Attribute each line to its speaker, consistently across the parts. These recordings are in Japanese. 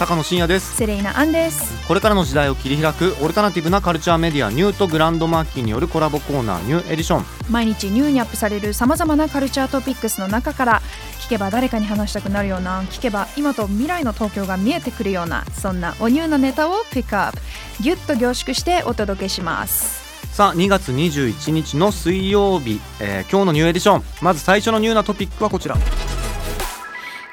Speaker 1: 高野真也です。
Speaker 2: セレイナアンです。
Speaker 1: これからの時代を切り開くオルタナティブなカルチャーメディアニューとグランドマーキーによるコラボコーナーニューエディション。
Speaker 2: 毎日ニューにアップされるさまざまなカルチャートピックスの中から聞けば誰かに話したくなるような聞けば今と未来の東京が見えてくるようなそんなおニューなネタをピックアップ。ギュッと凝縮してお届けします。
Speaker 1: さあ2月21日の水曜日、えー今日のニューエディション。まず最初のニューなトピックはこちら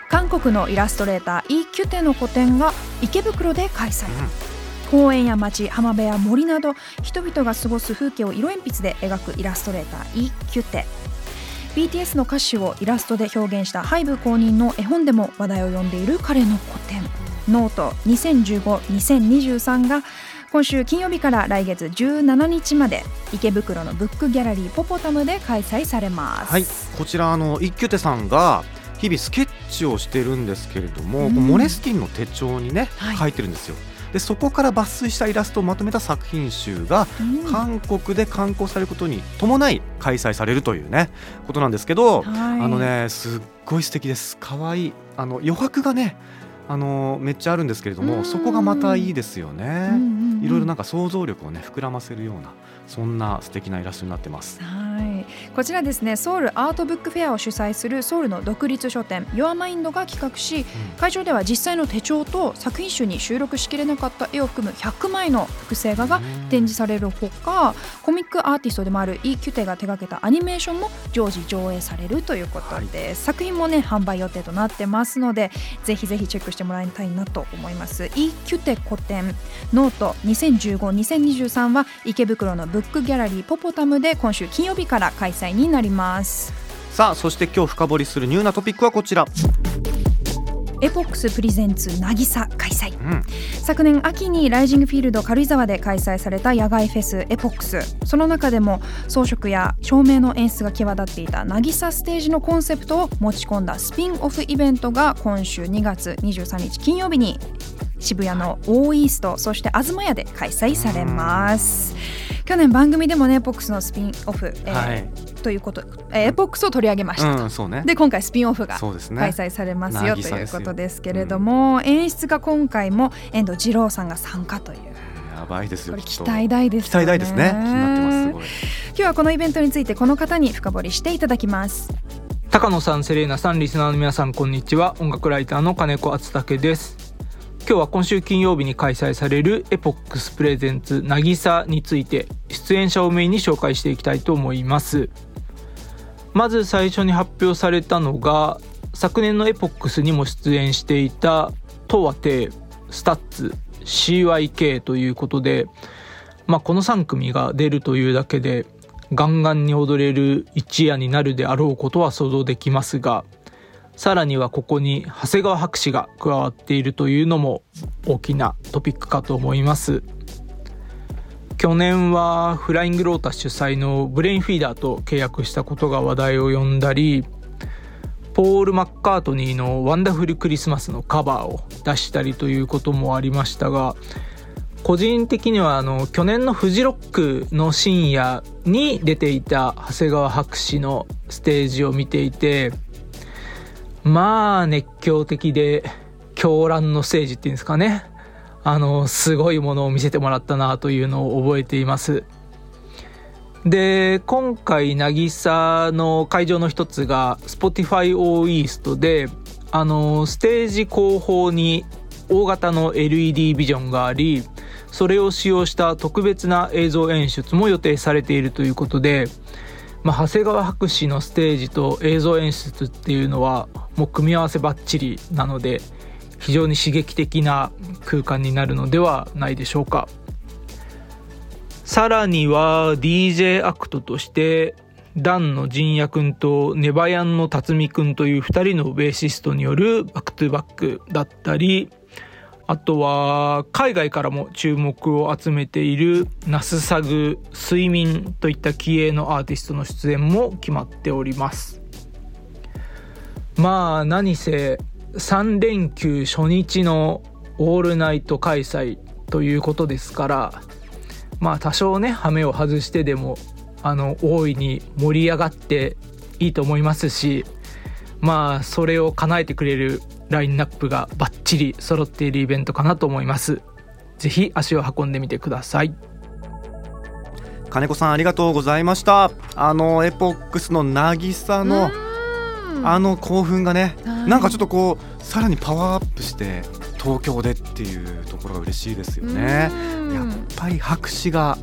Speaker 2: 韓国のイラストレーターイ・キュテの個展が池袋で開催、公園や街浜辺や森など人々が過ごす風景を色鉛筆で描くイラストレーターイ・キュテ。BTS の歌詞をイラストで表現した HYBE 公認の絵本でも話題を呼んでいる彼の個展。ノート2015-2023が今週金曜日から来月17日まで池袋のブックギャラリーポポタムで開催されます。
Speaker 1: はい。こちらあのイ・キュテさんが日々スケッチをしてるんですけれども、
Speaker 2: うん。
Speaker 1: モレスキンの手帳にね、
Speaker 2: はい。
Speaker 1: 書いてるんですよ。でそこから抜粋したイラストをまとめた作品集が
Speaker 2: うん。
Speaker 1: 韓国で刊行されることに伴い開催されるというねことなんですけど、
Speaker 2: はい。
Speaker 1: あのねすっごい素敵です。可愛い。あの余白がねあのめっちゃあるんですけれど
Speaker 2: うん。
Speaker 1: もそこがまたいいですよね、いろいろなんか想像力をね膨らませるようなそんな素敵なイラストになってます。
Speaker 2: はい、こちらですねソウルアートブックフェアを主催するソウルの独立書店 YourMind が企画し会場では実際の手帳と作品集に収録しきれなかった絵を含む100枚の複製画が展示されるほかコミックアーティストでもあるイ・キュテが手掛けたアニメーションも常時上映されるということで、作品もね販売予定となってますのでぜひぜひチェックしてもらいたいなと思います。イ・キュテ個展ノート2015-2023は池袋のブックギャラリーポポタムで今週金曜日から開催になります。
Speaker 1: さあそして今日深掘りするニューなトピックはこちら、
Speaker 2: エポックスプレゼンツ渚開催。
Speaker 1: うん、
Speaker 2: 昨年秋にライジングフィールド軽井沢で開催された野外フェスエポックス。その中でも装飾や照明の演出が際立っていた渚ステージのコンセプトを持ち込んだスピンオフイベントが今週2月23日金曜日に渋谷のオーイーストそして東屋で開催されます。去年番組でもねエポックスのスピンオフ、えー
Speaker 1: はい。
Speaker 2: ということ、えーエポックスを取り上げました。と、
Speaker 1: うんそうね。
Speaker 2: で今回スピンオフが
Speaker 1: そうですね。
Speaker 2: 開催されますよと
Speaker 1: 渚
Speaker 2: いうことですけれども、演出が今回も遠藤二郎さんが参加という。
Speaker 1: やばいですよ
Speaker 2: 期待大ですよね。
Speaker 1: 期待大ですね。気になってますすごい。
Speaker 2: 今日はこのイベントについてこの方に深掘りしていただきます。
Speaker 3: 高野さんセレーナさんリスナーの皆さんこんにちは。音楽ライターの金子敦武です今日は今週金曜日に開催される EPOCHS presents NAGISA について出演者をメインに紹介していきたいと思います。まず最初に発表されたのが昨年の EPOCHS にも出演していた東和亭スタッツ CYK ということでまあこの3組が出るというだけでガンガンに踊れる一夜になるであろうことは想像できますがさらにはここに長谷川博士が加わっているというのも大きなトピックかと思います。去年はフライングロータ主催のブレインフィーダーと契約したことが話題を呼んだりポール・マッカートニーの「ワンダフル・クリスマス」のカバーを出したりということもありましたが個人的にはあの去年のフジロックの深夜に出ていた長谷川博士のステージを見ていてまあ熱狂的で狂乱のステージっていうんですかね。あのすごいものを見せてもらったなというのを覚えています。で今回渚の会場の一つが Spotify オーイーストであのステージ後方に大型の LED ビジョンがありそれを使用した特別な映像演出も予定されているということで、まあ、長谷川博士のステージと映像演出っていうのはもう組み合わせバッチリなので非常に刺激的な空間になるのではないでしょうか。さらには DJ アクトとしてダンの陣也くんとネバヤンの辰巳くんという2人のベーシストによるバックトゥバックだったりあとは海外からも注目を集めているナスサグ、睡眠といった気鋭のアーティストの出演も決まっております。まあ何せ3連休初日のオールナイト開催ということですからまあ多少ね羽目を外してでもあの大いに盛り上がっていいと思いますしまあそれを叶えてくれるラインナップがバッチリ揃っているイベントかなと思います。ぜひ足を運んでみてください。
Speaker 1: 金子さんありがとうございました。あのエポックスの渚のあの興奮がね、
Speaker 2: はい。
Speaker 1: なんかちょっとこうさらにパワーアップして東京でっていうところが嬉しいですよね。
Speaker 2: うん。
Speaker 1: やっぱり白紙が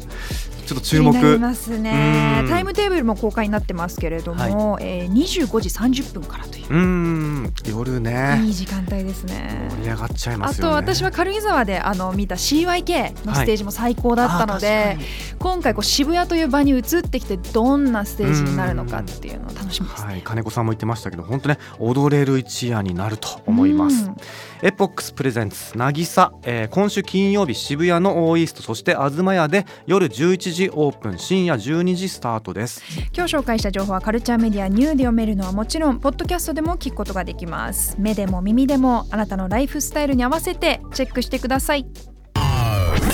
Speaker 1: ちょっと注目。
Speaker 2: ますね。
Speaker 1: うん。
Speaker 2: タイムテーブルも公開になってますけれども、えー、25時30分からという。
Speaker 1: うーん。夜ね。
Speaker 2: いい時間帯ですね。
Speaker 1: 盛り上がっちゃいま
Speaker 2: あ
Speaker 1: すよね。
Speaker 2: と私は軽井沢であの見た CYK のステージも最高だったので、
Speaker 1: あー確かに
Speaker 2: 今回こう渋谷という場に移ってきてどんなステージになるのかっていうのを楽しみですね。
Speaker 1: はい、金子さんも言ってましたけど本当ね踊れる一夜になると思います、
Speaker 2: うん。
Speaker 1: エポックスプレゼンツ渚、えー今週金曜日渋谷のオーイーストそして東屋で夜11時オープン深夜12時スタートです。
Speaker 2: 今日紹介した情報はカルチャーメディアニューで読めるのはもちろんポッドキャストでも聞くことができます。目でも耳でもあなたのライフスタイルに合わせてチェックしてください